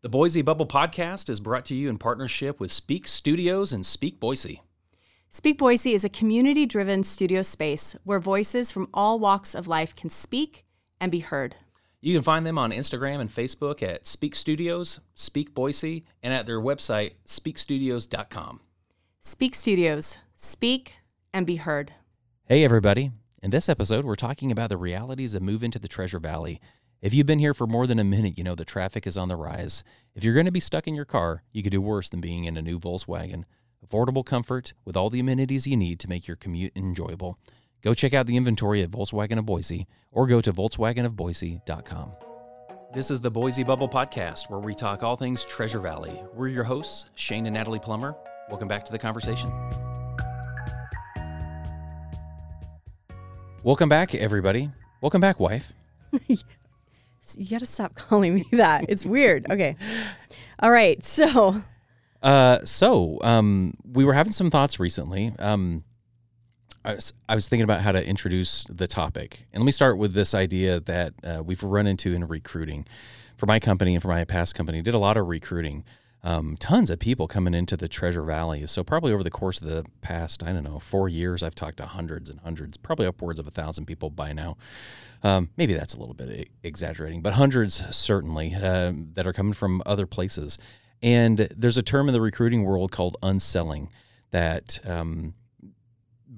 The Boise Bubble Podcast is brought to you in partnership with Speak Studios and Speak Boise. Speak Boise is a community driven studio space where voices from all walks of life can speak and be heard. You can find them on Instagram and Facebook at Speak Studios, Speak Boise, and at their website, speakstudios.com. Speak Studios, speak and be heard. Hey, everybody. In this episode, we're talking about the realities of moving to the Treasure Valley. If you've been here for more than a minute, you know the traffic is on the rise. If you're going to be stuck in your car, you could do worse than being in a new Volkswagen. Affordable comfort with all the amenities you need to make your commute enjoyable. Go check out the inventory at Volkswagen of Boise or go to VolkswagenofBoise.com. This is the Boise Bubble Podcast, where we talk all things Treasure Valley. We're your hosts, Shane and Natalie Plummer. Welcome back to the conversation. Welcome back, everybody. Welcome back, wife. You got to stop calling me that. It's weird. Okay. All right. So, Uh, so um, we were having some thoughts recently. Um, I was, I was thinking about how to introduce the topic, and let me start with this idea that uh, we've run into in recruiting. For my company and for my past company, did a lot of recruiting. Um, tons of people coming into the Treasure Valley. So probably over the course of the past, I don't know, four years, I've talked to hundreds and hundreds, probably upwards of a thousand people by now. Um, maybe that's a little bit exaggerating, but hundreds certainly uh, that are coming from other places. And there's a term in the recruiting world called unselling that um,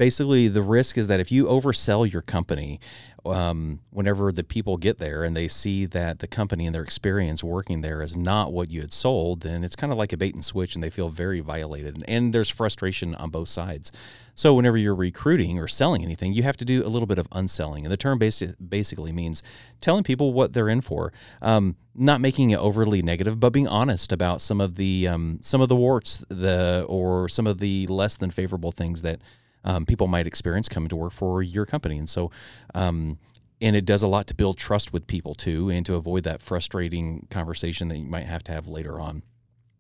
basically the risk is that if you oversell your company, um, whenever the people get there and they see that the company and their experience working there is not what you had sold, then it's kind of like a bait and switch and they feel very violated. And there's frustration on both sides. So, whenever you're recruiting or selling anything, you have to do a little bit of unselling. And the term basi- basically means telling people what they're in for, um, not making it overly negative, but being honest about some of the um, some of the warts, the or some of the less than favorable things that um, people might experience coming to work for your company. And so, um, and it does a lot to build trust with people too, and to avoid that frustrating conversation that you might have to have later on.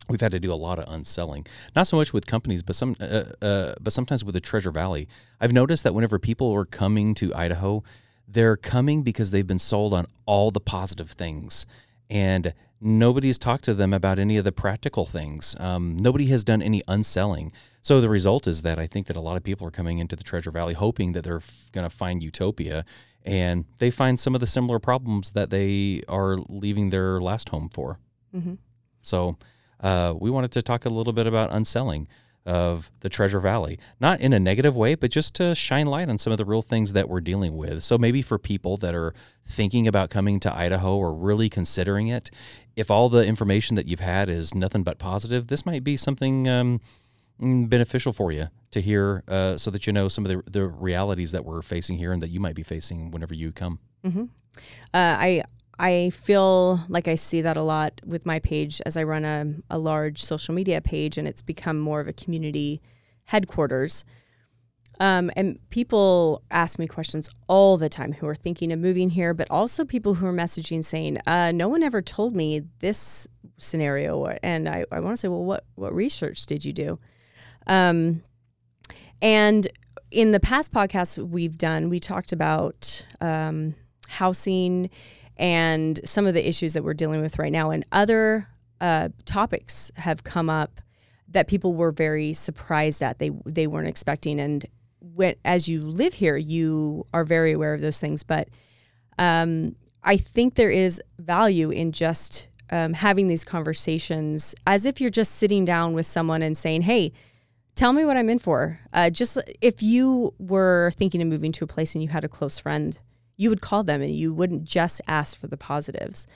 We've had to do a lot of unselling, not so much with companies, but some, uh, uh, but sometimes with the Treasure Valley. I've noticed that whenever people are coming to Idaho, they're coming because they've been sold on all the positive things, and nobody's talked to them about any of the practical things. Um, nobody has done any unselling. So the result is that I think that a lot of people are coming into the Treasure Valley hoping that they're going to find utopia, and they find some of the similar problems that they are leaving their last home for. Mhm. So uh, we wanted to talk a little bit about unselling of the Treasure Valley, not in a negative way, but just to shine light on some of the real things that we're dealing with. So maybe for people that are thinking about coming to Idaho or really considering it, if all the information that you've had is nothing but positive, this might be something um, mm, beneficial for you to hear, uh, so that you know some of the the realities that we're facing here and that you might be facing whenever you come. uh, I I feel like I see that a lot with my page as I run a, a large social media page, and it's become more of a community headquarters. Um, and people ask me questions all the time who are thinking of moving here, but also people who are messaging saying, uh, "No one ever told me this scenario," and I, I want to say, "Well, what what research did you do?" Um, and in the past podcasts we've done, we talked about um, housing and some of the issues that we're dealing with right now, and other uh, topics have come up that people were very surprised at. They they weren't expecting, and when as you live here, you are very aware of those things. But um, I think there is value in just um, having these conversations as if you're just sitting down with someone and saying, "Hey." Tell me what I'm in for. Uh, just if you were thinking of moving to a place and you had a close friend, you would call them and you wouldn't just ask for the positives.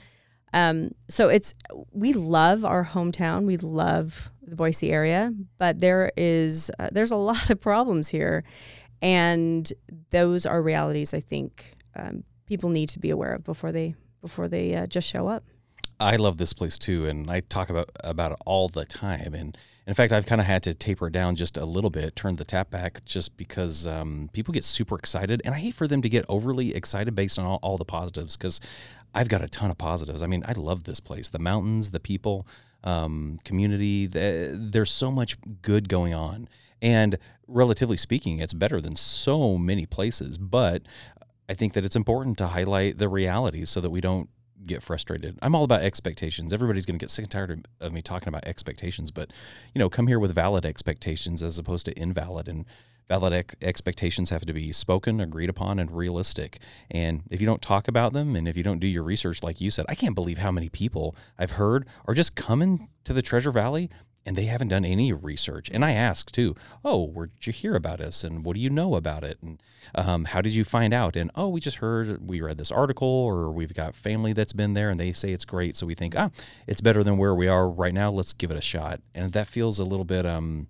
Um, so it's we love our hometown, we love the Boise area, but there is uh, there's a lot of problems here, and those are realities I think um, people need to be aware of before they before they uh, just show up. I love this place too, and I talk about about it all the time. And in fact, I've kind of had to taper down just a little bit, turn the tap back, just because um, people get super excited, and I hate for them to get overly excited based on all, all the positives. Because I've got a ton of positives. I mean, I love this place, the mountains, the people, um, community. The, there's so much good going on, and relatively speaking, it's better than so many places. But I think that it's important to highlight the realities so that we don't get frustrated. I'm all about expectations. Everybody's going to get sick and tired of, me talking about expectations, but you know, come here with valid expectations as opposed to invalid and valid ex- expectations have to be spoken, agreed upon, and realistic. And if you don't talk about them and if you don't do your research, like you said, I can't believe how many people I've heard are just coming to the Treasure Valley and they haven't done any research. And I ask too, oh, where did you hear about us? And what do you know about it? And um, how did you find out? And oh, we just heard, we read this article, or we've got family that's been there and they say it's great. So we think, ah, it's better than where we are right now. Let's give it a shot. And that feels a little bit um,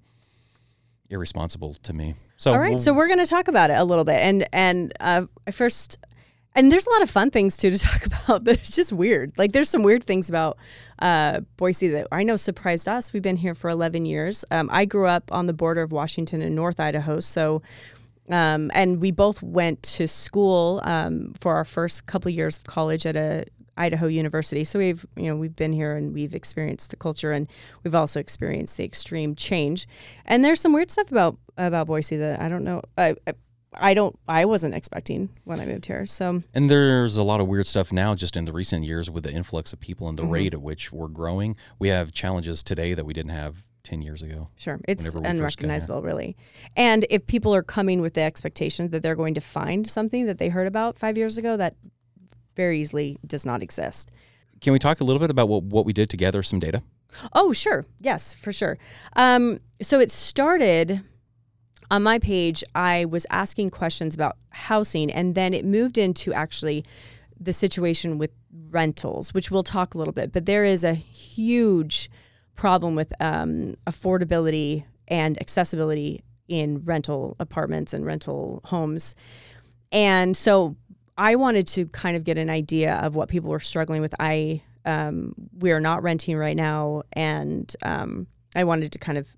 irresponsible to me. So all right, we'll- so we're going to talk about it a little bit, and and uh, I first, and there's a lot of fun things too to talk about. That it's just weird. Like there's some weird things about uh, Boise that I know surprised us. We've been here for 11 years. Um, I grew up on the border of Washington and North Idaho, so. Um, and we both went to school um, for our first couple years of college at a Idaho University. So we've you know we've been here and we've experienced the culture and we've also experienced the extreme change. And there's some weird stuff about about Boise that I don't know. I I, I don't. I wasn't expecting when I moved here. So And there's a lot of weird stuff now just in the recent years with the influx of people and the Mm-hmm. rate at which we're growing. We have challenges today that we didn't have 10 years ago. sure, it's Whenever we first got here. unrecognizable, really. And if people are coming with the expectation that they're going to find something that they heard about five years ago, that very easily does not exist. Can we talk a little bit about what, what we did to gather some data? Oh, sure. Yes, for sure. Um, so it started on my page. I was asking questions about housing, and then it moved into actually the situation with rentals, which we'll talk a little bit. But there is a huge problem with um, affordability and accessibility in rental apartments and rental homes. And so I wanted to kind of get an idea of what people were struggling with. I um, we are not renting right now, and um, I wanted to kind of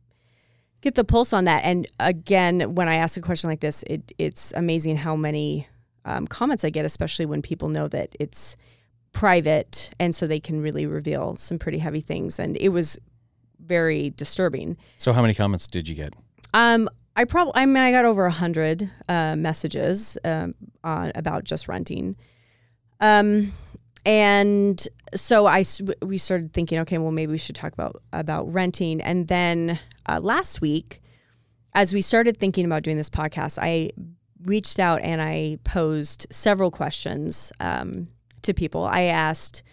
get the pulse on that. And again, when I ask a question like this, it, it's amazing how many um, comments I get, especially when people know that it's private, and so they can really reveal some pretty heavy things. And it was very disturbing. So, how many comments did you get? Um, I probably, I mean, I got over a hundred uh, messages um, on about just renting, um, and so I we started thinking, okay, well, maybe we should talk about about renting. And then uh, last week, as we started thinking about doing this podcast, I reached out and I posed several questions um, to people. I asked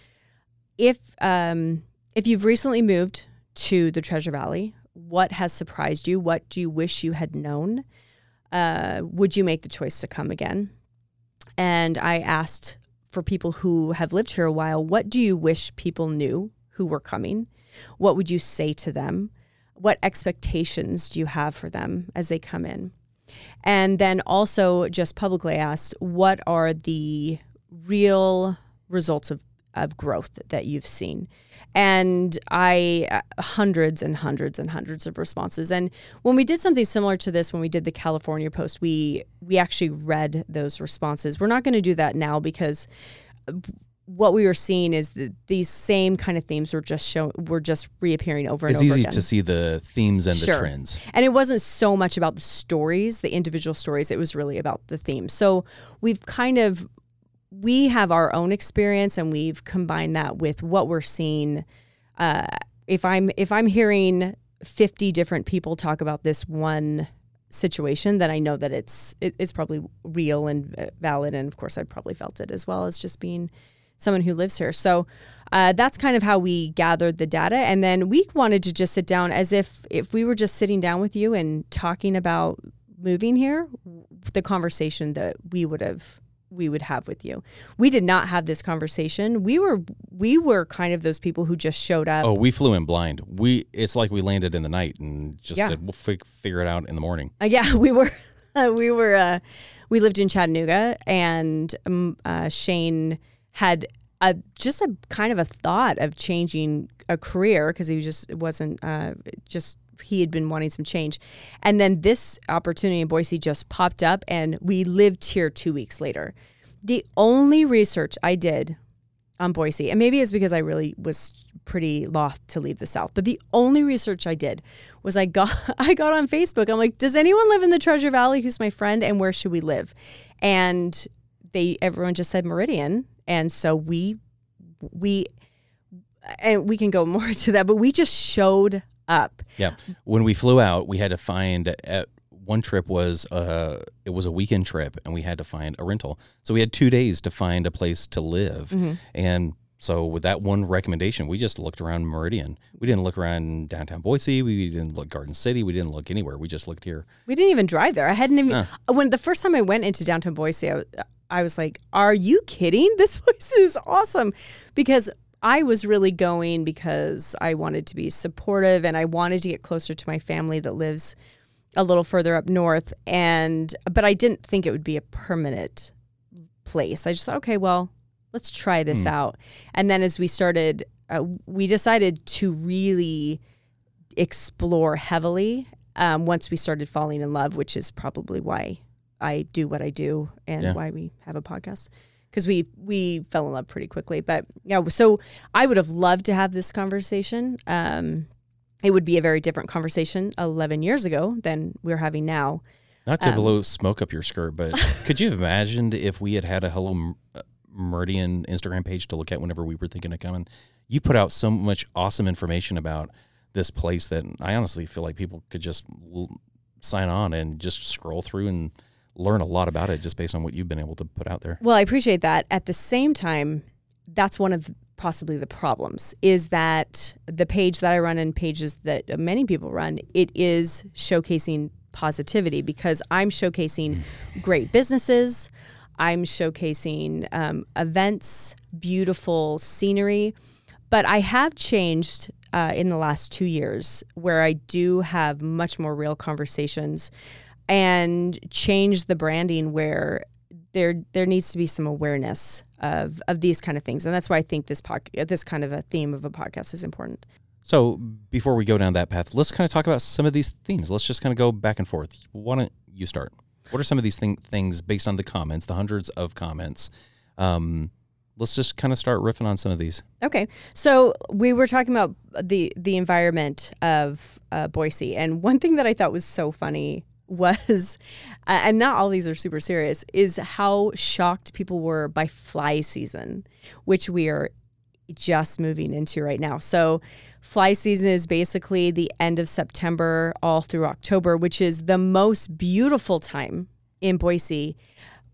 if um, if you've recently moved to the Treasure Valley, what has surprised you? What do you wish you had known? Uh, would you make the choice to come again? And I asked for people who have lived here a while, what do you wish people knew who were coming? What would you say to them? What expectations do you have for them as they come in? And then also just publicly asked, what are the real results of, of growth that you've seen? And I, uh, hundreds and hundreds and hundreds of responses. And when we did something similar to this, when we did the California post, we, we actually read those responses. We're not going to do that now because what we were seeing is that these same kind of themes were just show were just reappearing over and It's over easy again. to see the themes and the trends. And it wasn't so much about the stories, the individual stories, it was really about the theme. So we've kind of we have our own experience and we've combined that with what we're seeing uh, if I'm if I'm hearing 50 different people talk about this one situation then I know that it's it, it's probably real and uh, valid and of course I probably felt it as well as just being someone who lives here. So uh, that's kind of how we gathered the data, and then we wanted to just sit down as if if we were just sitting down with you and talking about moving here, the conversation that we would have we would have with you. We did not have this conversation. We were we were kind of those people who just showed up. Oh, we flew in blind. We it's like we landed in the night and just Yeah. said we'll fig- figure it out in the morning. Uh, yeah, we were we were uh, we lived in Chattanooga, and um, uh, Shane had a just a kind of a thought of changing a career because he just wasn't uh, just he had been wanting some change, and then this opportunity in Boise just popped up, and we lived here two weeks later. The only research I did on Boise, and maybe it's because I really was pretty loth to leave the South. But the only research I did was I got I got on Facebook. I'm like, does anyone live in the Treasure Valley? Who's my friend, and where should we live? And they everyone just said Meridian, and so we we and we can go more to that, but we just showed up. Yeah. When we flew out, we had to find at one trip was uh it was a weekend trip and we had to find a rental. So we had 2 days to find a place to live. Mm-hmm. And so with that one recommendation, we just looked around Meridian. We didn't look around downtown Boise. We didn't look Garden City. We didn't look anywhere. We just looked here. We didn't even drive there. I hadn't even Huh. when the first time I went into downtown Boise, I, I was like, "Are you kidding? This place is awesome!" Because I was really going because I wanted to be supportive and I wanted to get closer to my family that lives a little further up north. And but I didn't think it would be a permanent place. I just thought, okay, well, let's try this out. And then as we started, uh, we decided to really explore heavily um, once we started falling in love, which is probably why I do what I do and Yeah. why we have a podcast because we we fell in love pretty quickly. But yeah, so I would have loved to have this conversation. Um, it would be a very different conversation 11 years ago than we're having now. Not to Um, blow smoke up your skirt, but could you have imagined if we had had a Hello uh, Meridian Instagram page to look at whenever we were thinking of coming? You put out so much awesome information about this place that I honestly feel like people could just l- sign on and just scroll through and learn a lot about it just based on what you've been able to put out there. Well, I appreciate that. At the same time, that's one of possibly the problems is that the page that I run and pages that many people run, it is showcasing positivity because I'm showcasing great businesses, I'm showcasing um, events, beautiful scenery, but I have changed uh, in the last two years where I do have much more real conversations and change the branding where there there needs to be some awareness of of these kind of things, and that's why I think this pod, this kind of a theme of a podcast is important. So before we go down that path, let's kind of talk about some of these themes. Let's just kind of go back and forth. Why don't you start? What are some of these thing, things based on the comments, the hundreds of comments? Um, let's just kind of start riffing on some of these. Okay, so we were talking about the the environment of uh, Boise, and one thing that I thought was so funny was, and not all these are super serious, is how shocked people were by fly season, which we are just moving into right now. So, fly season is basically the end of September all through October, which is the most beautiful time in Boise,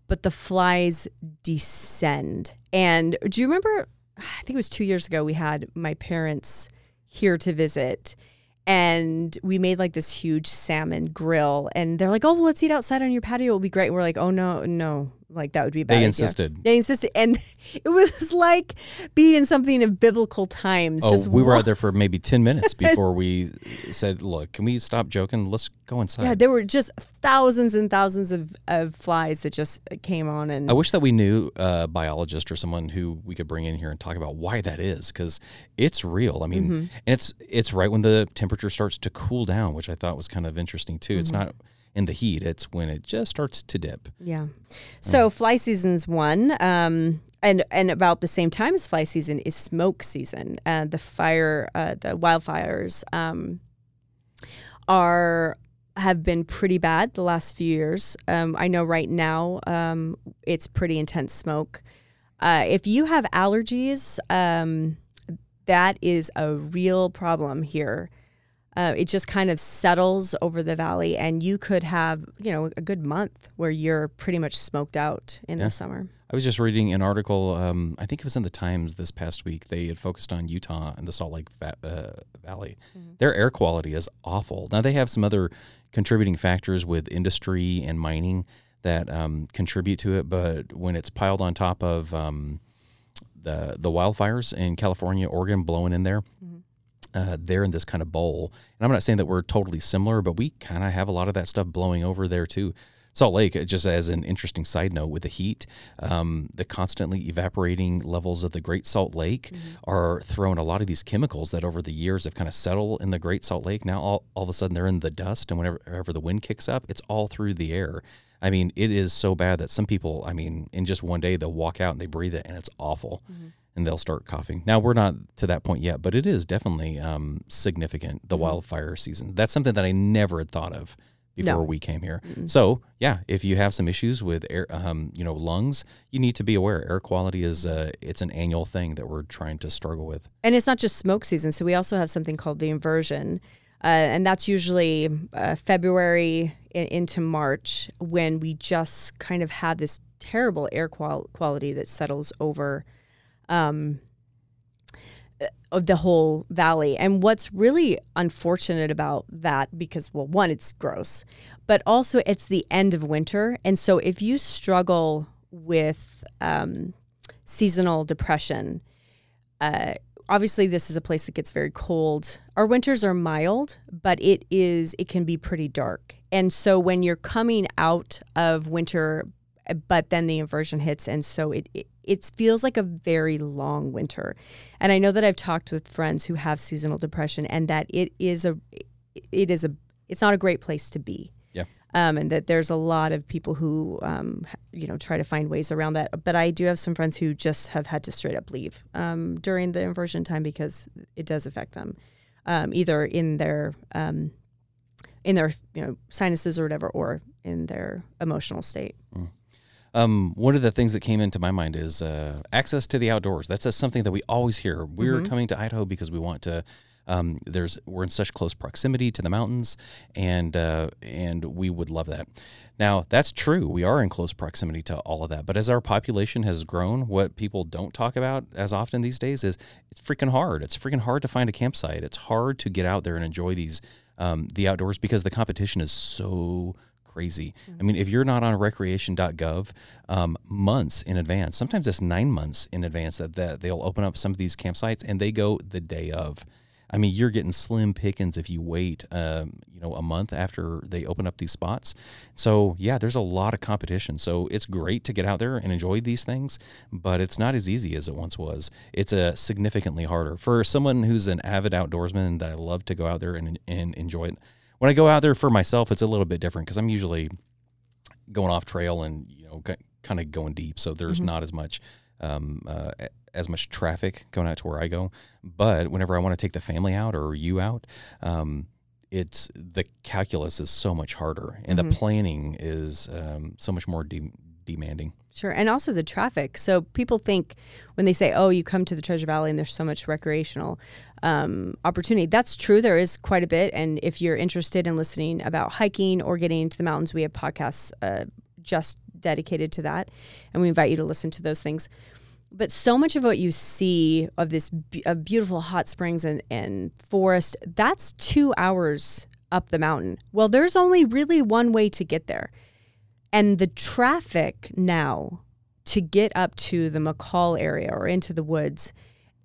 but the flies descend. And do you remember? I think it was two years ago, we had my parents here to visit. And we made like this huge salmon grill, and they're like, "Oh, well, let's eat outside on your patio. It'll be great." And we're like, "Oh no, no, like that would be bad." They idea." insisted. They insisted, and it was like being in something of biblical times. Oh, just we were out there for maybe 10 minutes before we said, look, can we stop joking? Let's go inside. Yeah, there were just thousands and thousands of, of flies that just came on, and I wish that we knew a biologist or someone who we could bring in here and talk about why that is because it's real. I mean, Mm-hmm. and it's it's right when the temperature starts to cool down, which I thought was kind of interesting too. It's Mm-hmm. not in the heat; it's when it just starts to dip. Yeah. So fly season's one. Um, and and about the same time as fly season is smoke season. Uh, the fire, uh, the wildfires, um, are have been pretty bad the last few years. Um, I know right now um, it's pretty intense smoke. Uh, if you have allergies, um, that is a real problem here. Uh, it just kind of settles over the valley, and you could have, you know, a good month where you're pretty much smoked out in Yeah. the summer. I was just reading an article. Um, I think it was in the Times this past week. They had focused on Utah and the Salt Lake va- uh, Valley. Their air quality is awful. Now they have some other contributing factors with industry and mining that um, contribute to it, but when it's piled on top of um, the the wildfires in California, Oregon, blowing in there. Uh, they're in this kind of bowl, and I'm not saying that we're totally similar, but we kind of have a lot of that stuff blowing over there too. Salt Lake, uh, just as an interesting side note, with the heat, um, the constantly evaporating levels of the Great Salt Lake are throwing a lot of these chemicals that over the years have kind of settled in the Great Salt Lake. Now, all, all of a sudden, they're in the dust, and whenever, whenever the wind kicks up, it's all through the air. I mean, it is so bad that some people, I mean, in just one day, they'll walk out and they breathe it, and it's awful. And they'll start coughing. Now we're not to that point yet, but it is definitely um, significant. The wildfire season. That's something that I never had thought of before No. we came here. So yeah, if you have some issues with air, um, you know, lungs, you need to be aware. Air quality is uh, it's an annual thing that we're trying to struggle with. And it's not just smoke season. So we also have something called the inversion. Uh, and that's usually uh, February in, into March when we just kind of have this terrible air qual- quality that settles over um, of the whole valley. And what's really unfortunate about that, because, well, one, it's gross, but also it's the end of winter. And so if you struggle with um, seasonal depression, uh, obviously this is a place that gets very cold. Our winters are mild, but it is it can be pretty dark. And so when you're coming out of winter, but then the inversion hits, and so it it, it feels like a very long winter. And I know that I've talked with friends who have seasonal depression, and that it is a it is a it's not a great place to be Yeah. um, and that there's a lot of people who, um, you know, try to find ways around that. But I do have some friends who just have had to straight up leave um, during the inversion time because it does affect them, um, either in their um, in their you know sinuses or whatever, or in their emotional state. Um, one of the things that came into my mind is uh, access to the outdoors. That's just something that we always hear. We're coming to Idaho because we want to. Um, there's we're in such close proximity to the mountains, and uh, and we would love that. Now that's true. We are in close proximity to all of that. But as our population has grown, what people don't talk about as often these days is it's freaking hard. It's freaking hard to find a campsite. It's hard to get out there and enjoy these um, the outdoors because the competition is so crazy. I mean, if you're not on recreation.gov um, months in advance, sometimes it's nine months in advance that, that they'll open up some of these campsites and they go the day of. I mean, you're getting slim pickings if you wait, um, you know, a month after they open up these spots. So yeah, there's a lot of competition. So it's great to get out there and enjoy these things, but it's not as easy as it once was. It's a significantly harder for someone who's an avid outdoorsman that I love to go out there and, and enjoy it. When I go out there for myself, it's a little bit different because I'm usually going off trail and you know kind of going deep, so there's not as much um, uh, as much traffic going out to where I go. But whenever I want to take the family out or you out, um, it's the calculus is so much harder, and the planning is um, so much more de- demanding. Sure, and also the traffic. So people think when they say, "Oh, you come to the Treasure Valley and there's so much recreational um, opportunity." That's true. There is quite a bit, and if you're interested in listening about hiking or getting into the mountains, we have podcasts uh, just dedicated to that, and we invite you to listen to those things. But so much of what you see of this of beautiful hot springs and, and forest, that's two hours up the mountain. Well, there's only really one way to get there. And the traffic now to get up to the McCall area or into the woods,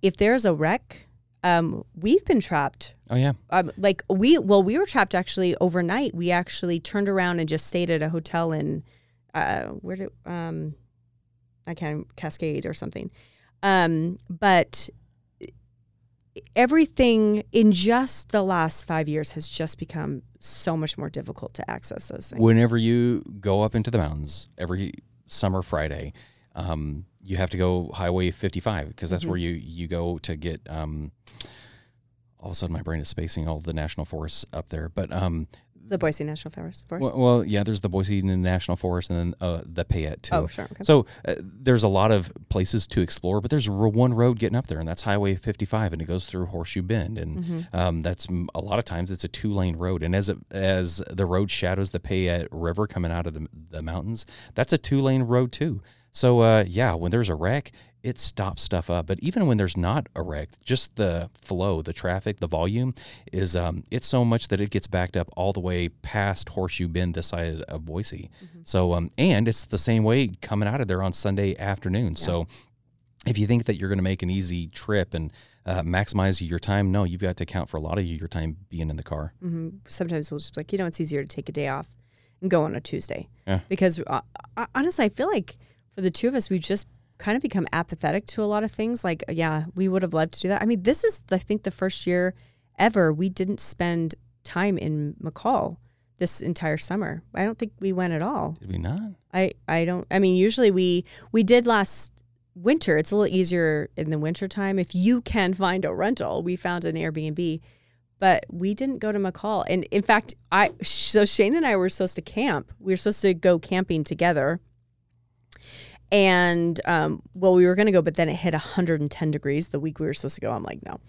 if there's a wreck, um, we've been trapped. Oh yeah, Um, like we, well, we were trapped actually overnight. We actually turned around and just stayed at a hotel in, uh, where did, um, I can't Cascade or something. Um, but everything in just the last five years has just become so much more difficult to access those things. whenever you go up into the mountains every summer Friday, um, you have to go Highway 55 because that's where you you go to get. Um, all of a sudden, my brain is spacing all the national forests up there, but um, the Boise National Forest. Well, well, yeah, there's the Boise National Forest and then uh, the Payette too. oh, sure. Okay. So uh, there's a lot of places to explore, but there's one road getting up there, and that's Highway 55, and it goes through Horseshoe Bend, and Mm-hmm. um, that's a lot of times it's a two lane road, and as it, as the road shadows the Payette River coming out of the, the mountains, that's a two lane road too. So uh, yeah, when there's a wreck, it stops stuff up. But even when there's not a wreck, just the flow, the traffic, the volume is um, it's so much that it gets backed up all the way past Horseshoe Bend, this side of Boise. So um, and it's the same way coming out of there on Sunday afternoon. So if you think that you're going to make an easy trip and uh, maximize your time, no, you've got to account for a lot of your time being in the car. hmm Sometimes we'll just be like, you know, it's easier to take a day off and go on a Tuesday. Yeah. Because uh, honestly, I feel like for the two of us, we've just kind of become apathetic to a lot of things. Like, yeah, we would have loved to do that. I mean, this is, I think, the first year ever we didn't spend time in McCall this entire summer. I don't think we went at all. Did we not? I, I don't I mean usually we we did last winter. It's a little easier in the winter time if you can find a rental. We found an Airbnb, but we didn't go to McCall. And in fact, I so Shane and I were supposed to camp. We were supposed to go camping together. And um, well, we were going to go, but then it hit 110 degrees the week we were supposed to go. I'm like, no,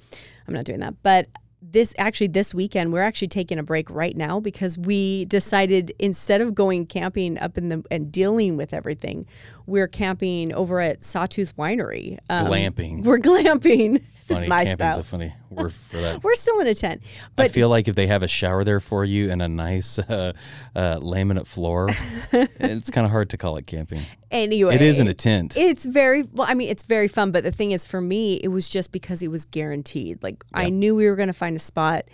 I'm not doing that. But this actually this weekend we're actually taking a break right now because we decided instead of going camping up in the and dealing with everything we're camping over at sawtooth winery um, glamping we're glamping funny. my Camping's style. a funny word for that. we're still in a tent but I feel like if they have a shower there for you and a nice uh, uh, laminate floor, it's kind of hard to call it camping. anyway It is in a tent. It's very well. I mean, it's very fun. But the thing is, for me, it was just because it was guaranteed. Like I knew we were going to find a spot.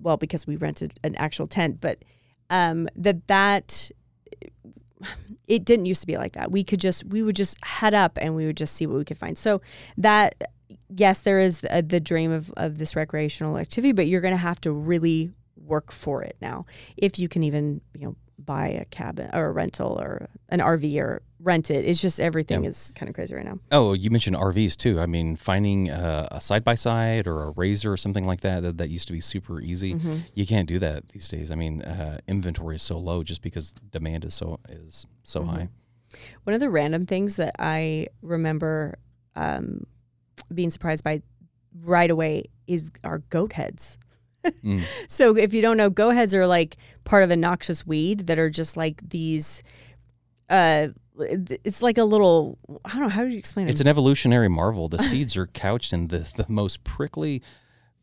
Well, because we rented an actual tent, but um, that that it didn't used to be like that. We could just we would just head up and we would just see what we could find. So that yes, there is uh, the dream of of this recreational activity, but you're going to have to really work for it now if you can even you know buy a cabin or a rental or an RV or rent it. It's just everything is kind of crazy right now. Oh, you mentioned RVs too. I mean, finding uh, a side by side or a razor or something like that, that that used to be super easy. Mm-hmm. You can't do that these days. I mean, uh, inventory is so low just because demand is so is so Mm-hmm. high. One of the random things that I remember um, being surprised by right away is our goat heads. Mm. So if you don't know, goat heads are like part of a noxious weed that are just like these. Uh, it's like a little. I don't know how do you explain it. It's an evolutionary marvel. The seeds are couched in the the most prickly,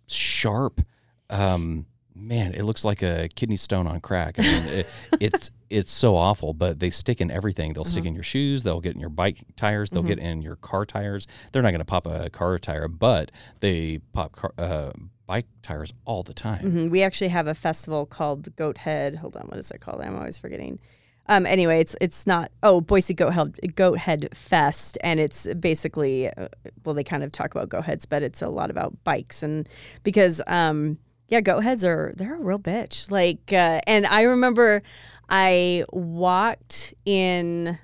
sharp. Um, man, it looks like a kidney stone on crack. I mean, it, it's it's so awful, but they stick in everything. They'll Uh-huh. stick in your shoes. They'll get in your bike tires. Mm-hmm. They'll get in your car tires. They're not going to pop a car tire, but they pop car, uh, bike tires all the time. Mhm. We actually have a festival called the Goat Head. Hold on, what is it called? I'm always forgetting. Um, anyway, it's it's not oh Boise Goat Head Goat Head Fest, and it's basically uh, well they kind of talk about goat heads, but it's a lot about bikes and because um yeah goat heads are they're a real bitch like uh, and I remember I walked in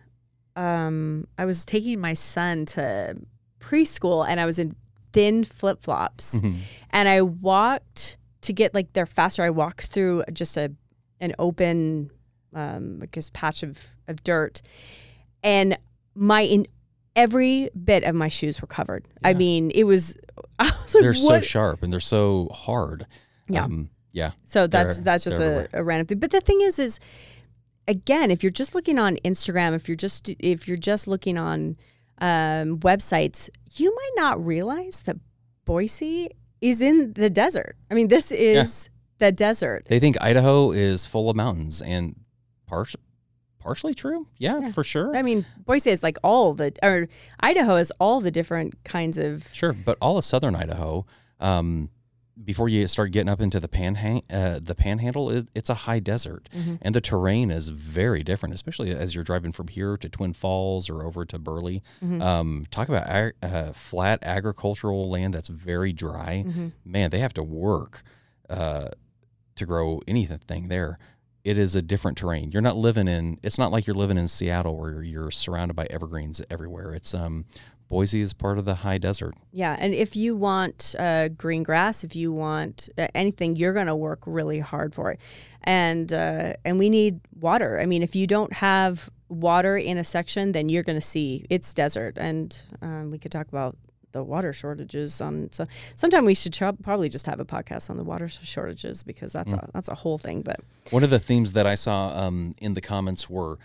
um I was taking my son to preschool and I was in thin flip flops Mhm. and I walked to get like there faster. I walked through just a an open, um, I guess patch of of dirt, and my in every bit of my shoes were covered. I mean, it was. I was like, They're so sharp and they're so hard. Yeah. Um, yeah. So that's that's just a, a random thing. But the thing is, is again, if you're just looking on Instagram, if you're just if you're just looking on um, websites, you might not realize that Boise is in the desert. I mean, this is the desert. They think Idaho is full of mountains, and partially, partially true. Yeah, Yeah. for sure. I mean, Boise is like all the or Idaho is all the different kinds of. Sure, but all of southern Idaho, um, before you start getting up into the panhan- uh, the panhandle, is it's a high desert, Mm-hmm. and the terrain is very different, especially as you're driving from here to Twin Falls or over to Burley. Mm-hmm. Um, talk about ag- uh, flat agricultural land that's very dry. Mm-hmm. Man, they have to work uh, to grow anything there. It is a different terrain. You're not living in. It's not like you're living in Seattle where you're surrounded by evergreens everywhere. It's um, Boise is part of the high desert. Yeah, and if you want uh, green grass, if you want uh, anything, you're going to work really hard for it, and uh, and we need water. I mean, if you don't have water in a section, then you're going to see it's desert, and um, we could talk about the water shortages on. So sometime we should tr- probably just have a podcast on the water shortages because that's a that's a whole thing. But One of the themes that I saw um, in the comments were,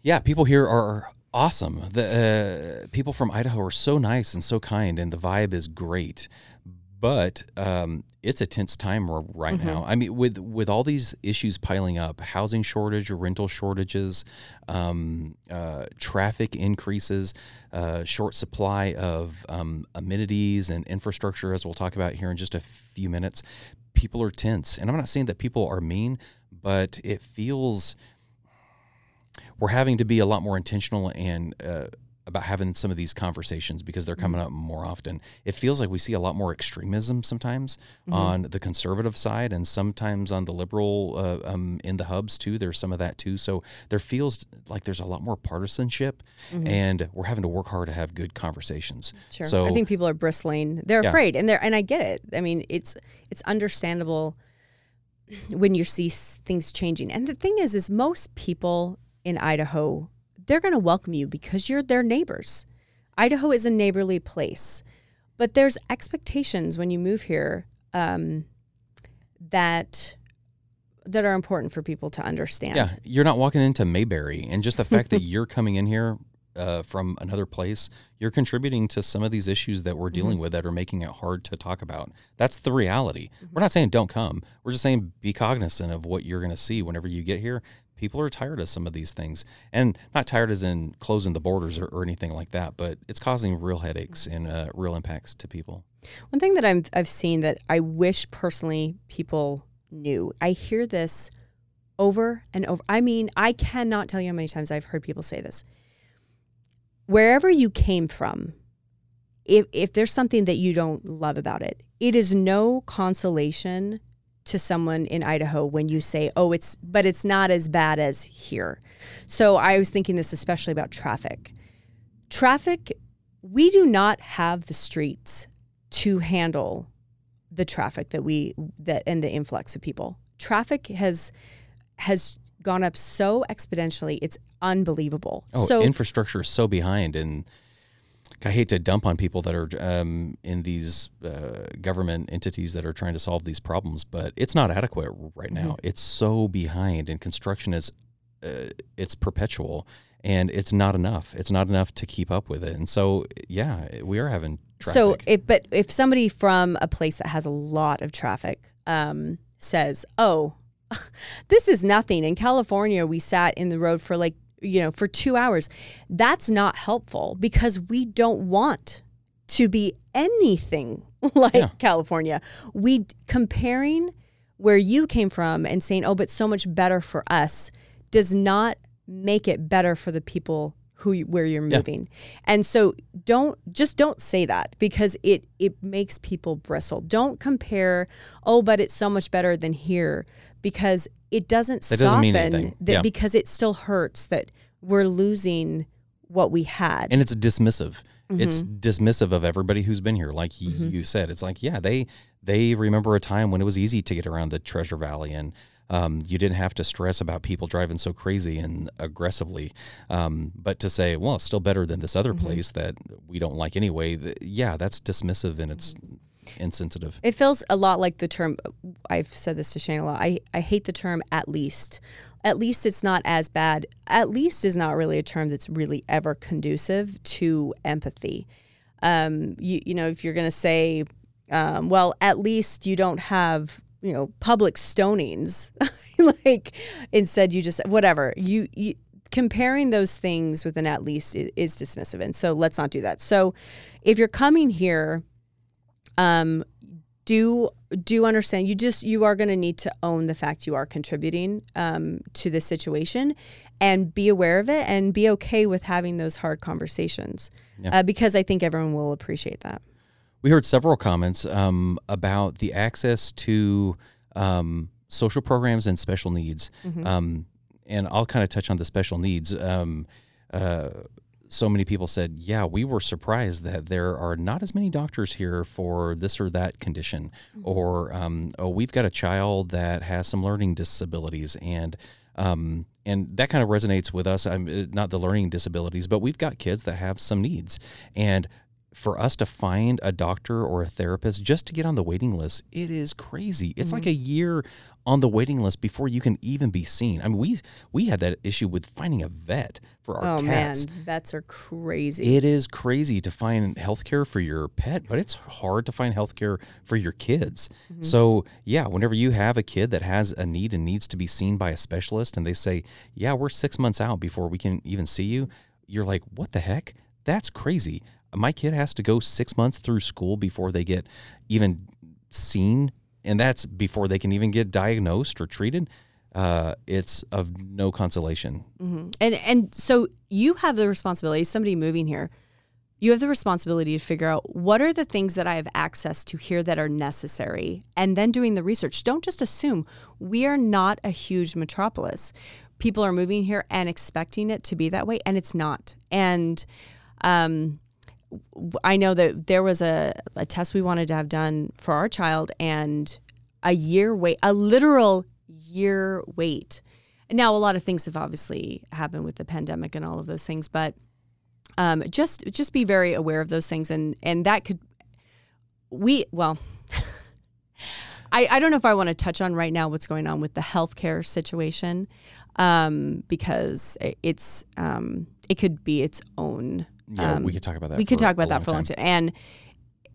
yeah, people here are awesome. The uh, people from Idaho are so nice and so kind, and the vibe is great. But um, it's a tense time right now. I mean, with with all these issues piling up, housing shortage, rental shortages, um, uh, traffic increases, uh, short supply of um, amenities and infrastructure, as we'll talk about here in just a few minutes. People are tense, and I'm not saying that people are mean, but it feels we're having to be a lot more intentional and uh, about having some of these conversations because they're coming up more often. It feels like we see a lot more extremism sometimes on the conservative side, and sometimes on the liberal uh, um, in the hubs too. There's some of that too. So there feels like there's a lot more partisanship, and we're having to work hard to have good conversations. Sure. So I think people are bristling. They're Yeah. afraid, and they're and I get it. I mean, it's it's understandable when you see things changing. And the thing is, is most people in Idaho, they're going to welcome you because you're their neighbors. Idaho is a neighborly place, but there's expectations when you move here um, that that are important for people to understand. Yeah, you're not walking into Mayberry, and just the fact that you're coming in here uh, from another place, you're contributing to some of these issues that we're dealing with that are making it hard to talk about. That's the reality. We're not saying don't come. We're just saying be cognizant of what you're going to see whenever you get here. People are tired of some of these things, and not tired as in closing the borders or, or anything like that, but it's causing real headaches and uh, real impacts to people. One thing that I've I've seen that I wish personally people knew. I hear this over and over. I mean, I cannot tell you how many times I've heard people say this. Wherever you came from, if if there's something that you don't love about it, it is no consolation to someone in Idaho when you say, "Oh, it's but it's not as bad as here." So I was thinking this especially about traffic. Traffic, we do not have the streets to handle the traffic that we that and the influx of people. Traffic has has gone up so exponentially, it's unbelievable. Oh, so infrastructure is so behind, and I hate to dump on people that are um, in these uh, government entities that are trying to solve these problems, but it's not adequate right now. It's so behind, and construction is uh, it's perpetual, and it's not enough. It's not enough to keep up with it, and so yeah, we are having traffic. So, if but if somebody from a place that has a lot of traffic um, says, "Oh, this is nothing," in California we sat in the road for like you know for two hours, that's not helpful because we don't want to be anything like Yeah. California. We comparing where you came from and saying, "Oh, but so much better for us," does not make it better for the people who you- where you're Yeah. moving. And so don't just don't say that because it it makes people bristle. Don't compare, "Oh, but it's so much better than here," because it doesn't That doesn't soften that Yeah. because it still hurts that we're losing what we had. and it's dismissive. It's Mm-hmm. dismissive of everybody who's been here. Like y you said, it's like yeah, they they remember a time when it was easy to get around the Treasure Valley and. Um, you didn't have to stress about people driving so crazy and aggressively, um, but to say, well, it's still better than this Mm-hmm. other place that we don't like anyway. th- yeah, that's dismissive and it's insensitive. It feels a lot like the term. I've said this to Shane a lot. I, I hate the term at least. At least it's not as bad. At least is not really a term that's really ever conducive to empathy. Um, you, you know, if you're going to say, um, well, at least you don't have, you know, public stonings, like instead you just, whatever. You, you, comparing those things with an at least is, is dismissive. And so let's not do that. So if you're coming here, um, do do understand you just you are going to need to own the fact you are contributing um, to the situation and be aware of it and be okay with having those hard conversations Yeah. uh, because i think everyone will appreciate that We heard several comments um, about the access to um, social programs and special needs. Um, and I'll kind of touch on the special needs. Um, uh, so many people said, yeah, we were surprised that there are not as many doctors here for this or that condition. Or, um, oh, we've got a child that has some learning disabilities. And um, and that kind of resonates with us. I'm uh, not the learning disabilities, but we've got kids that have some needs, and for us to find a doctor or a therapist just to get on the waiting list, it is crazy. It's like a year on the waiting list before you can even be seen. I mean, we we had that issue with finding a vet for our oh cats. man vets are crazy It is crazy to find healthcare for your pet, but it's hard to find healthcare for your kids. Mm-hmm. So, yeah, whenever you have a kid that has a need and needs to be seen by a specialist and they say, Yeah, we're six months out before we can even see you, you're like, What the heck? That's crazy. My kid has to go six months through school before they get even seen, and that's before they can even get diagnosed or treated. uh, it's of no consolation. hmm And and so you have the responsibility. Somebody moving here, you have the responsibility to figure out what are the things that I have access to here that are necessary, and then doing the research. Don't just assume we are not a huge metropolis. People are moving here and expecting it to be that way, and it's not. And um, I know that there was a, a test we wanted to have done for our child, and a year wait, a literal year wait. Now, a lot of things have obviously happened with the pandemic and all of those things, but um, just just be very aware of those things, and and that could we well. I, I don't know if I want to touch on right now what's going on with the healthcare situation um, because it's um, it could be its own Yeah, Um, we could talk about that. we could talk about that for a long time. And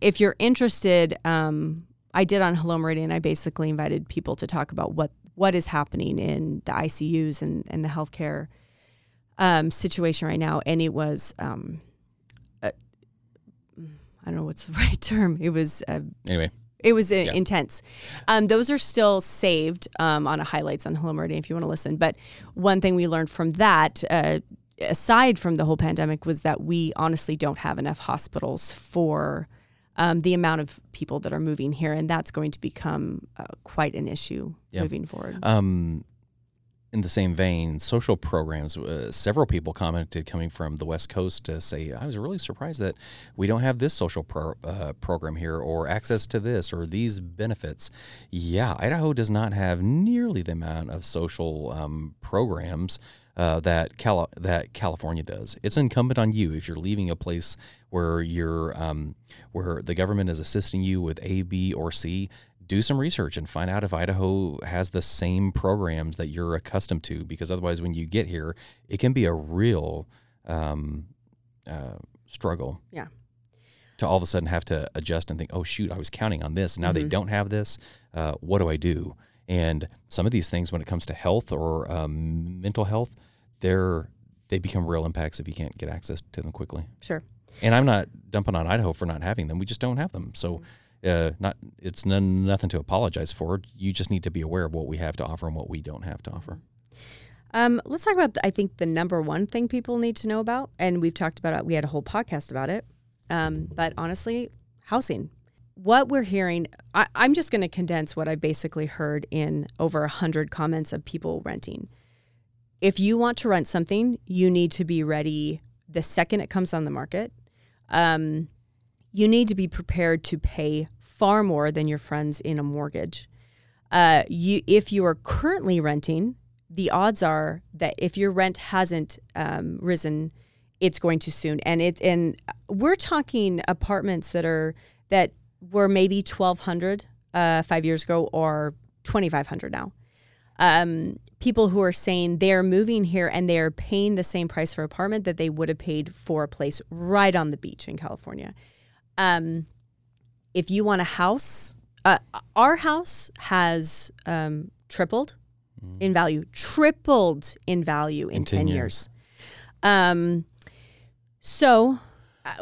if you're interested, um, I did on Hello Meridian. I basically invited people to talk about what what is happening in the ICUs and, and the healthcare um, situation right now. And it was, um, I don't know what's the right term. It was uh, Anyway, it was uh, Yeah. intense. Um, those are still saved um, on a highlights on Hello Meridian if you want to listen. But one thing we learned from that, uh, aside from the whole pandemic, was that we honestly don't have enough hospitals for um, the amount of people that are moving here, and that's going to become uh, quite an issue Yeah. moving forward. um, in the same vein, social programs. Uh, several people commented coming from the West Coast to say, "I was really surprised that we don't have this social pro- uh, program here, or access to this, or these benefits." Yeah, Idaho does not have nearly the amount of social um, programs uh, that Cali- that California does. It's incumbent on you if you're leaving a place where you're um, where the government is assisting you with A, B, or C. Do some research and find out if Idaho has the same programs that you're accustomed to, because otherwise, when you get here, it can be a real um, uh, struggle. Yeah. To all of a sudden have to adjust and think, oh shoot, I was counting on this, and now they Mhm. don't have this. Uh, what do I do? And some of these things, when it comes to health or um, mental health, they're they become real impacts if you can't get access to them quickly. Sure. And I'm not dumping on Idaho for not having them. We just don't have them. So, uh, not it's none, nothing to apologize for. You just need to be aware of what we have to offer and what we don't have to offer. Um, let's talk about, I think, the number one thing people need to know about. And we've talked about it, we had a whole podcast about it. Um, but honestly, housing. What we're hearing, I, I'm just going to condense what I basically heard in over a 100 comments of people renting. If you want to rent something, you need to be ready the second it comes on the market. Um, you need to be prepared to pay far more than your friends in a mortgage. Uh, you, if you are currently renting, the odds are that if your rent hasn't um, risen, it's going to soon. And it and we're talking apartments that are that were maybe twelve hundred uh, five years ago or twenty five hundred now. Um, people who are saying they're moving here and they're paying the same price for an apartment that they would have paid for a place right on the beach in California. Um, if you want a house, uh, our house has um, tripled in value, tripled in value in, In 10, 10 years. years. Um, so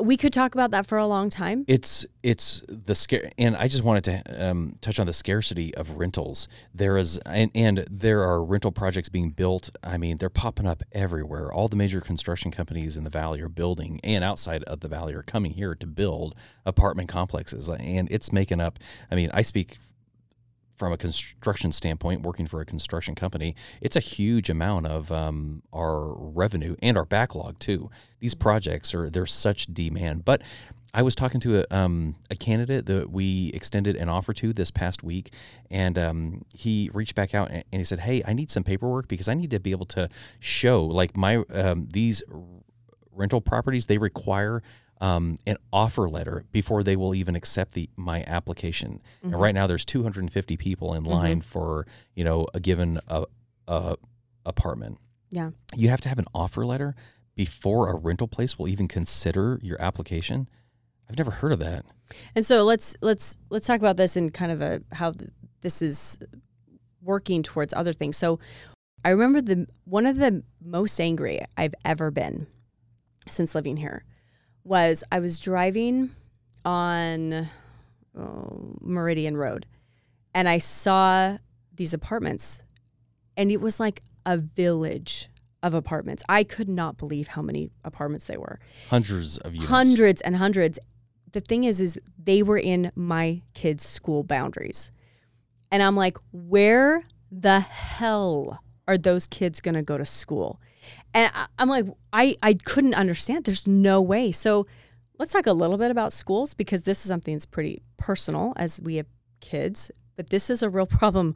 we could talk about that for a long time. It's it's the scare, and I just wanted to um, touch on the scarcity of rentals. There is, and, and there are rental projects being built. I mean, they're popping up everywhere. All the major construction companies in the valley are building, and outside of the valley are coming here to build apartment complexes, and it's making up. I mean, I speak from a construction standpoint, working for a construction company, it's a huge amount of um, our revenue and our backlog too. These projects are there's such demand. But I was talking to a, um, a candidate that we extended an offer to this past week, and um, he reached back out and, and he said, "Hey, I need some paperwork because I need to be able to show like my um, these rental properties they require." Um, an offer letter before they will even accept the my application. And right now, there's 250 people in line for you know a given uh, uh, apartment. Yeah. You have to have an offer letter before a rental place will even consider your application. I've never heard of that. And so let's let's let's talk about this in kind of a how th- this is working towards other things. So I remember the one of the most angry I've ever been since living here was I was driving on oh, Meridian Road and I saw these apartments and it was like a village of apartments. I could not believe how many apartments they were. Hundreds of units. Hundreds and hundreds. The thing is is they were in my kids' school boundaries. And I'm like, where the hell are those kids going to go to school? And I, I'm like, I, I couldn't understand. There's no way. So let's talk a little bit about schools because this is something that's pretty personal as we have kids, but this is a real problem.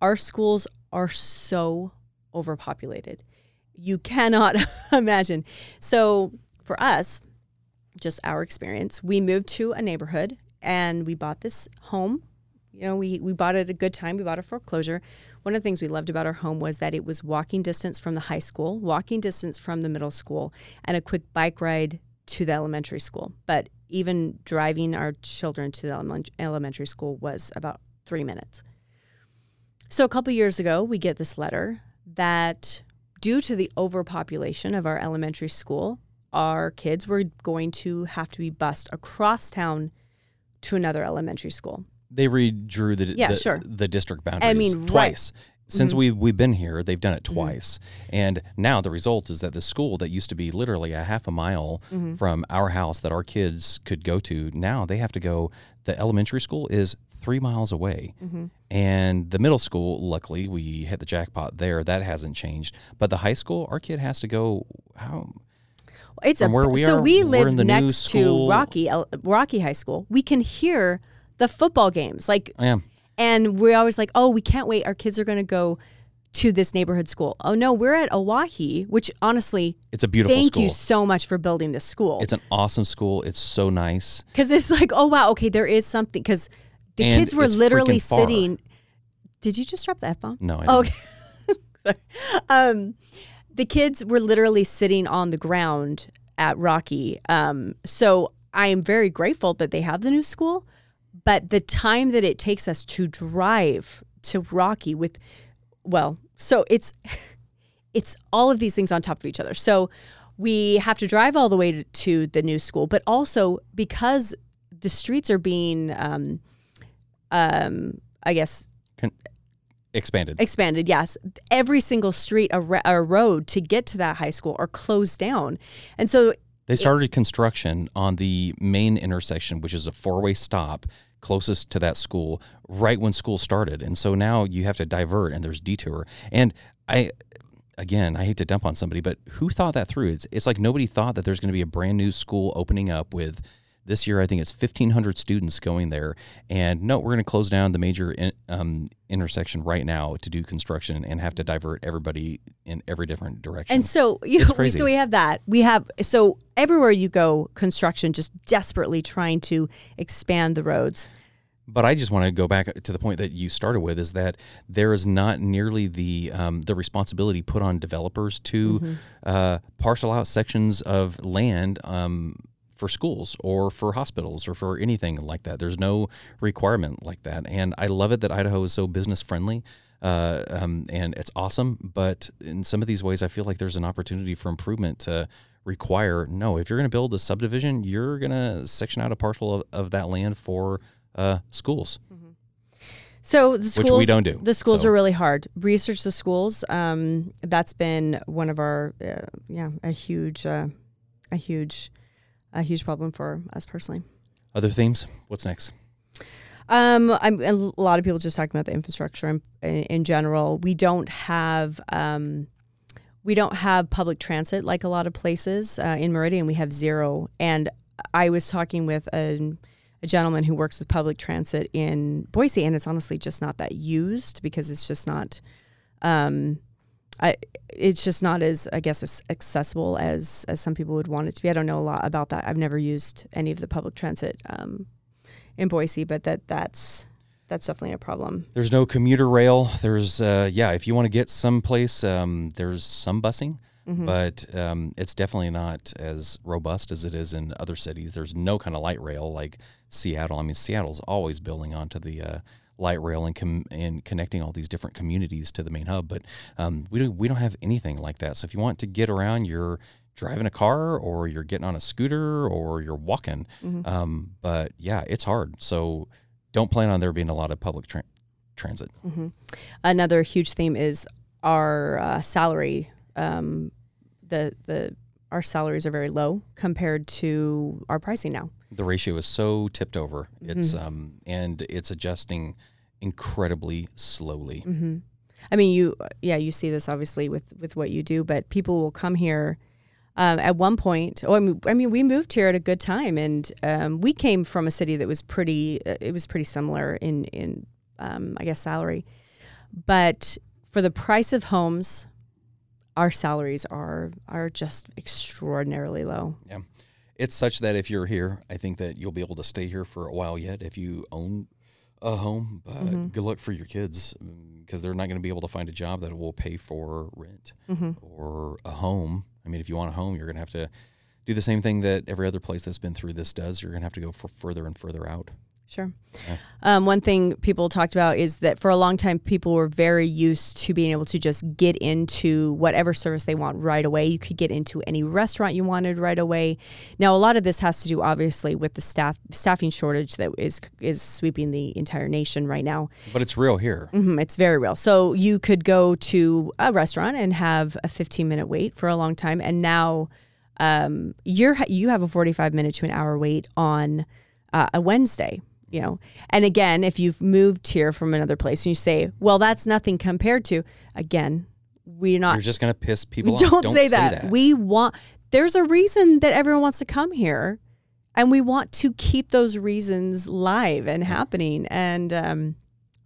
Our schools are so overpopulated. You cannot imagine. So for us, just our experience, we moved to a neighborhood and we bought this home. You know, we, we bought it at a good time. We bought a foreclosure. One of the things we loved about our home was that it was walking distance from the high school, walking distance from the middle school, and a quick bike ride to the elementary school. But even driving our children to the elementary school was about three minutes. So a couple years ago, we get this letter that due to the overpopulation of our elementary school, our kids were going to have to be bused across town to another elementary school. They redrew the Yeah, the, sure. the district boundaries I mean, right. twice. Since mm-hmm. we've we've been here, they've done it mm-hmm. twice, and now the result is that the school that used to be literally a half a mile mm-hmm. from our house that our kids could go to, now they have to go. The elementary school is three miles away, and the middle school, luckily, we hit the jackpot there. That hasn't changed, but the high school, our kid has to go. How It's From a where we so are, we we're live in the new next to Rocky Rocky High School. We can hear the football games, like, I am. and we're always like, "Oh, we can't wait. Our kids are going to go to this neighborhood school." Oh no, we're at Owyhee, which honestly, It's a beautiful thank school. you so much for building this school It's an awesome school. It's so nice. because it's like, oh wow, okay, there is something because the And kids were literally sitting. Did you just drop the f bomb? No, I didn't. Okay. Um, the kids were literally sitting on the ground at Rocky. Um, so I am very grateful that they have the new school, but the time that it takes us to drive to Rocky with, well, so it's it's all of these things on top of each other. So we have to drive all the way to, to the new school, but also because the streets are being, um, um, I guess, Expanded. expanded yes every single street a, a road to get to that high school are closed down and so They started construction on the main intersection, which is a four way stop closest to that school, right when school started. And so now you have to divert and there's detour. And I, again, I hate to dump on somebody, but who thought that through? It's, it's like nobody thought that there's going to be a brand new school opening up with this year, I think it's 1,500 students going there. And no, we're going to close down the major in, um, intersection right now to do construction and have to divert everybody in every different direction. and so you know, so we have that we have so everywhere you go construction just desperately trying to expand the roads But I just want to go back to the point that you started with is that there is not nearly the um, the responsibility put on developers to uh, parcel out sections of land um, for schools or for hospitals or for anything like that. There's no requirement like that, and I love it that Idaho is so business friendly. Uh, um, and it's awesome, but in some of these ways, I feel like there's an opportunity for improvement to require no. If you're going to build a subdivision, you're going to section out a parcel of, of that land for uh, schools. So the schools, we don't do, The schools so. are really hard. Research the schools. Um, that's been one of our, uh, yeah, a huge, uh, a huge, a huge problem for us personally. Other themes? What's next? Um, I'm, a lot of people just talking about the infrastructure in, in general. We don't have, um, we don't have public transit like a lot of places uh, in Meridian. We have zero. And I was talking with a, a gentleman who works with public transit in Boise, and it's honestly just not that used because it's just not. Um, I, it's just not as I guess as accessible as as some people would want it to be. I don't know a lot about that. I've never used any of the public transit um, in Boise, but that that's that's definitely a problem. There's no commuter rail. There's, uh, yeah, if you want to get someplace, um, there's some busing, Mm-hmm. but um, it's definitely not as robust as it is in other cities. There's no kind of light rail like Seattle. I mean, Seattle's always building onto the uh, light rail and, com- and connecting all these different communities to the main hub, but um, we, don't, we don't have anything like that. So if you want to get around, you're driving a car or you're getting on a scooter or you're walking. Mm-hmm. Um, but yeah, it's hard. So don't plan on there being a lot of public tra- transit. Another huge theme is our uh, salary, um, the the our salaries are very low compared to our pricing now. The ratio is so tipped over. Mm-hmm. It's um and it's adjusting incredibly slowly. hmm I mean, you yeah, you see this obviously with with what you do, but people will come here. Um, at one point, oh, I mean, I mean, we moved here at a good time, and um, we came from a city that was pretty. Uh, it was pretty similar in in um, I guess salary, but for the price of homes, our salaries are are just extraordinarily low. Yeah, it's such that if you're here, I think that you'll be able to stay here for a while yet if you own a home. But Mm-hmm. good luck for your kids because they're not going to be able to find a job that will pay for rent Mm-hmm. or a home. I mean, if you want a home, you're going to have to do the same thing that every other place that's been through this does. You're going to have to go for further and further out. Sure. Yeah. Um, one thing people talked about is that for a long time, people were very used to being able to just get into whatever service they want right away. You could get into any restaurant you wanted right away. Now, a lot of this has to do, obviously, with the staff staffing shortage that is is sweeping the entire nation right now. But it's real here. hmm it's very real. So you could go to a restaurant and have a 15 minute wait for a long time, and now um, you're you have a 45 minute to an hour wait on uh, a Wednesday. You know, and again, if you've moved here from another place and you say, "Well, that's nothing compared to," again, we're not. You're just going to piss people we off. don't, say, that. We want. There's a reason that everyone wants to come here, and we want to keep those reasons live and happening. And um,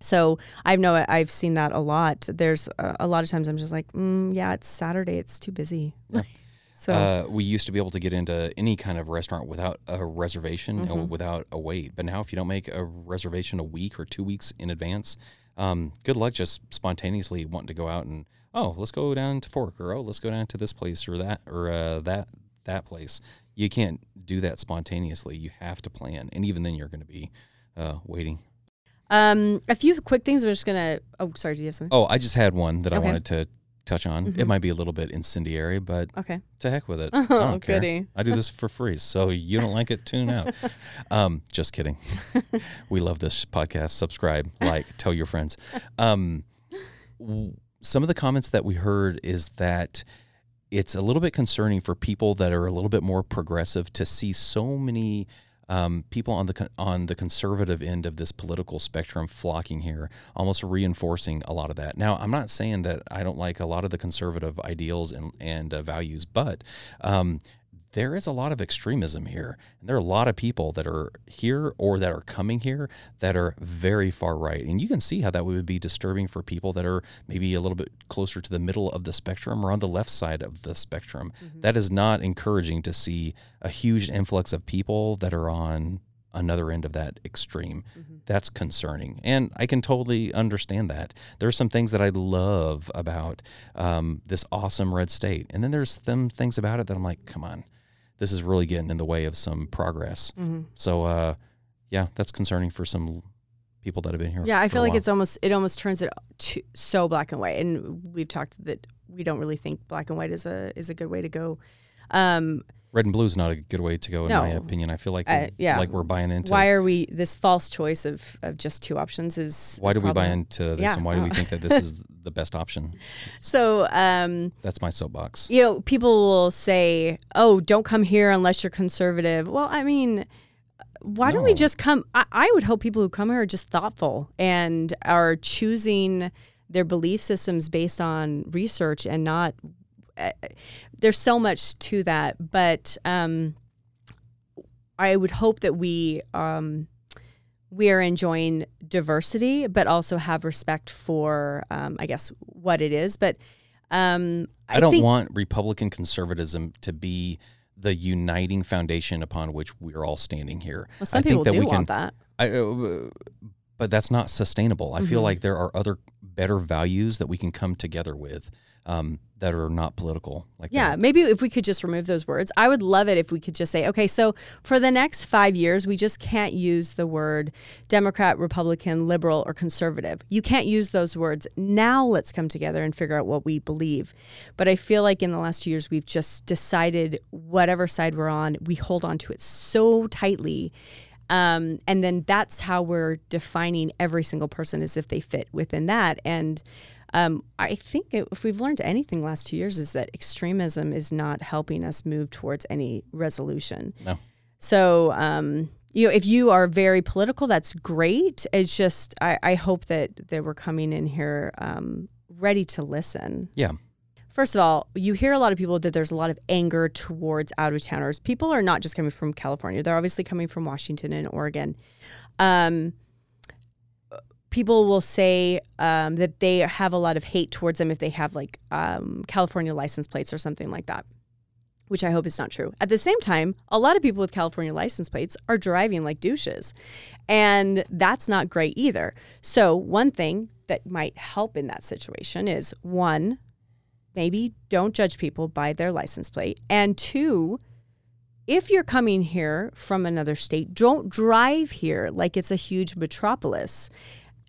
so I know I've seen that a lot. There's a, a lot of times I'm just like, mm, yeah, it's Saturday. It's too busy. so Uh, we used to be able to get into any kind of restaurant without a reservation Mm-hmm. or without a wait. But now, if you don't make a reservation a week or two weeks in advance, um, good luck just spontaneously wanting to go out and oh, let's go down to Fork or oh, let's go down to this place or that or uh, that that place. You can't do that spontaneously. You have to plan, and even then, you're going to be uh, waiting. um, a few quick things. We're just gonna. Oh, sorry. Do you have something? Oh, I just had one that I wanted to touch on. It might be a little bit incendiary, but Okay. to heck with it. I Oh, don't care. goody. I do this for free. So you don't like it, tune out. Um, just kidding. we love this podcast. Subscribe, like, tell your friends. Um, w- some of the comments that we heard is that it's a little bit concerning for people that are a little bit more progressive to see so many um, people on the on the conservative end of this political spectrum flocking here, almost reinforcing a lot of that. Now, I'm not saying that I don't like a lot of the conservative ideals and and uh, values, but um, there is a lot of extremism here, and there are a lot of people that are here or that are coming here that are very far right, and you can see how that would be disturbing for people that are maybe a little bit closer to the middle of the spectrum or on the left side of the spectrum. That is not encouraging to see a huge influx of people that are on another end of that extreme. That's concerning. And I can totally understand that. There's some things that I love about um, this awesome red state. And then there's some things about it that I'm like, come on, this is really getting in the way of some progress. Mm-hmm. So, uh, yeah, that's concerning for some people that have been here. Yeah, I feel like it's almost it almost turns it to so black and white, and we've talked that we don't really think black and white is a is a good way to go. Um, red and blue is not a good way to go, in my opinion. I feel like, Uh, yeah. like we're buying into why are we this false choice of of just two options is why do we buy into this Yeah. and why do we think that this is the best option? So, um, That's my soapbox. you know, people will say, "Oh, don't come here unless you're conservative." Well, I mean, why don't we No. just come? I, I would hope people who come here are just thoughtful and are choosing their belief systems based on research and not. There's so much to that, but um, I would hope that we um, we are enjoying diversity, but also have respect for, um, I guess, what it is. But um, I, I don't think, want Republican conservatism to be the uniting foundation upon which we're all standing here. Well, some I people think that do we want can, that. I, uh, but that's not sustainable. I feel Mhm. like there are other better values that we can come together with um, that are not political. Like Yeah, that. maybe if we could just remove those words. I would love it if we could just say, okay, so for the next five years, we just can't use the word Democrat, Republican, liberal, or conservative. You can't use those words. Now let's come together and figure out what we believe. But I feel like in the last two years, we've just decided whatever side we're on, we hold on to it so tightly. Um, and then that's how we're defining every single person as if they fit within that. And um, I think if we've learned anything last two years is that extremism is not helping us move towards any resolution. No. So, um, you know, if you are very political, that's great. It's just I, I hope that that we're coming in here um, ready to listen. Yeah. First of all, you hear a lot of people that there's a lot of anger towards out of towners. People are not just coming from California; they're obviously coming from Washington and Oregon. Um, people will say um, that they have a lot of hate towards them if they have like um, California license plates or something like that, which I hope is not true. At the same time, a lot of people with California license plates are driving like douches, and that's not great either. So, one thing that might help in that situation is one, maybe don't judge people by their license plate, and two, if you're coming here from another state, don't drive here like it's a huge metropolis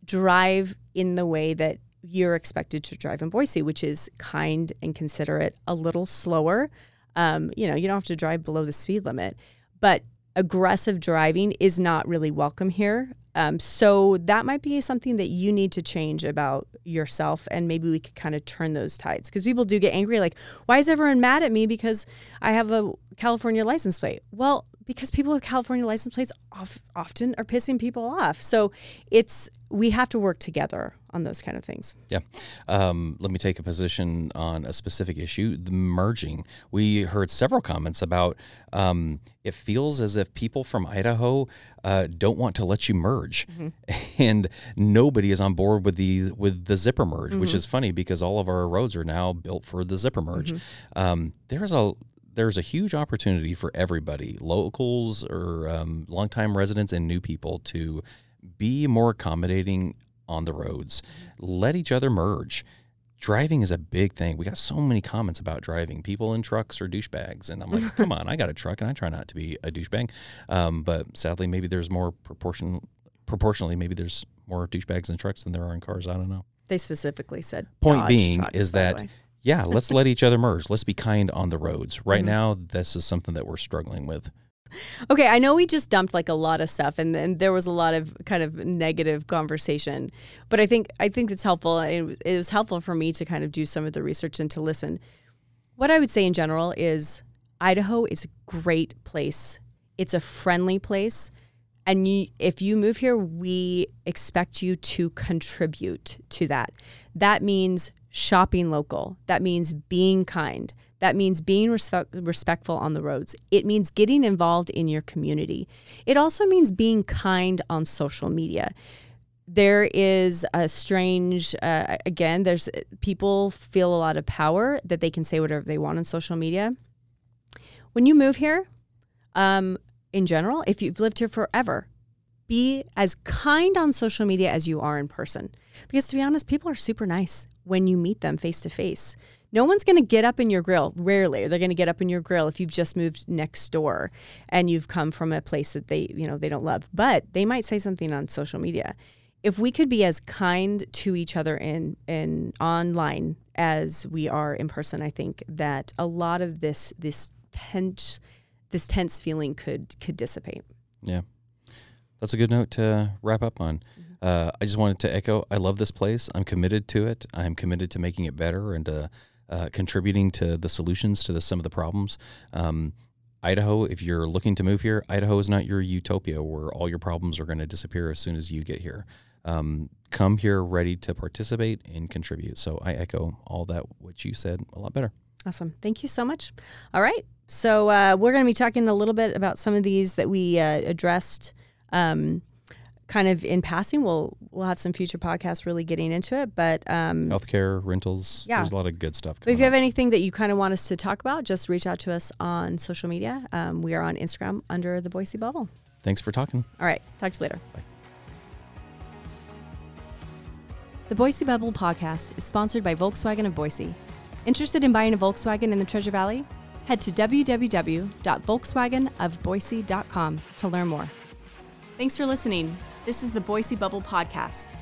drive in the way that you're expected to drive in Boise, which is kind and considerate, a little slower. Um, you know, you don't have to drive below the speed limit, but aggressive driving is not really welcome here. Um, so that might be something that you need to change about yourself, and maybe we could kind of turn those tides because people do get angry. Like, why is everyone mad at me because I have a California license plate? Well, because people with California license plates often are pissing people off. So it's we have to work together on those kind of things. Yeah. Um, let me take a position on a specific issue the merging. We heard several comments about um, it feels as if people from Idaho uh, don't want to let you merge. Mm-hmm. And nobody is on board with the with the zipper merge, mm-hmm. which is funny because all of our roads are now built for the zipper merge. Mm-hmm. Um, there's a there's a huge opportunity for everybody, locals or um, longtime residents and new people, to be more accommodating on the roads. Let each other merge. Driving is a big thing. We got so many comments about driving. People in trucks are douchebags, and I'm like, come on, I got a truck, and I try not to be a douchebag. Um, but sadly, maybe there's more proportion. Proportionally, maybe there's more douchebags in trucks than there are in cars. I don't know. They specifically said. Point being trucks, is that yeah, let's let each other merge. Let's be kind on the roads. Right mm-hmm. now, this is something that we're struggling with. Okay, I know we just dumped like a lot of stuff, and, and there was a lot of kind of negative conversation, but I think I think it's helpful. It was, it was helpful for me to kind of do some of the research and to listen. What I would say in general is Idaho is a great place. It's a friendly place, and you, if you move here, we expect you to contribute to that. That means shopping local. That means being kind. That means being respect, respectful on the roads. It means getting involved in your community. It also means being kind on social media. There is a strange, uh, again, there's people feel a lot of power that they can say whatever they want on social media. When you move here, um, in general, if you've lived here forever, be as kind on social media as you are in person. Because to be honest, people are super nice when you meet them face to face. No one's going to get up in your grill. Rarely they're going to get up in your grill if you've just moved next door and you've come from a place that they, you know, they don't love. But they might say something on social media. If we could be as kind to each other in in online as we are in person, I think that a lot of this this tense this tense feeling could could dissipate. Yeah. That's a good note to wrap up on. Uh, I just wanted to echo I love this place. I'm committed to it. I'm committed to making it better and uh, uh, contributing to the solutions to the, some of the problems. Um, Idaho, if you're looking to move here, Idaho is not your utopia where all your problems are going to disappear as soon as you get here. Um, come here ready to participate and contribute. So I echo all that what you said a lot better. Awesome. Thank you so much. All right. So uh, we're going to be talking a little bit about some of these that we uh, addressed um, kind of in passing. We'll we'll have some future podcasts really getting into it, but um, healthcare rentals. Yeah, there's a lot of good stuff. But if you have anything that you kind of want us to talk about, just reach out to us on social media. Um, we are on Instagram under the Boise Bubble. Thanks for talking. All right, talk to you later. Bye. The Boise Bubble podcast is sponsored by Volkswagen of Boise. Interested in buying a Volkswagen in the Treasure Valley? Head to www.volkswagenofboise.com to learn more. Thanks for listening. This is the Boise Bubble Podcast.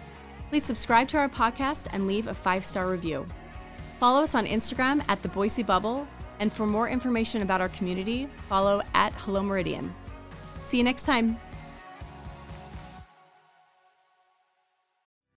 Please subscribe to our podcast and leave a five star review. Follow us on Instagram at the Boise Bubble, and for more information about our community, follow at Hello Meridian. See you next time.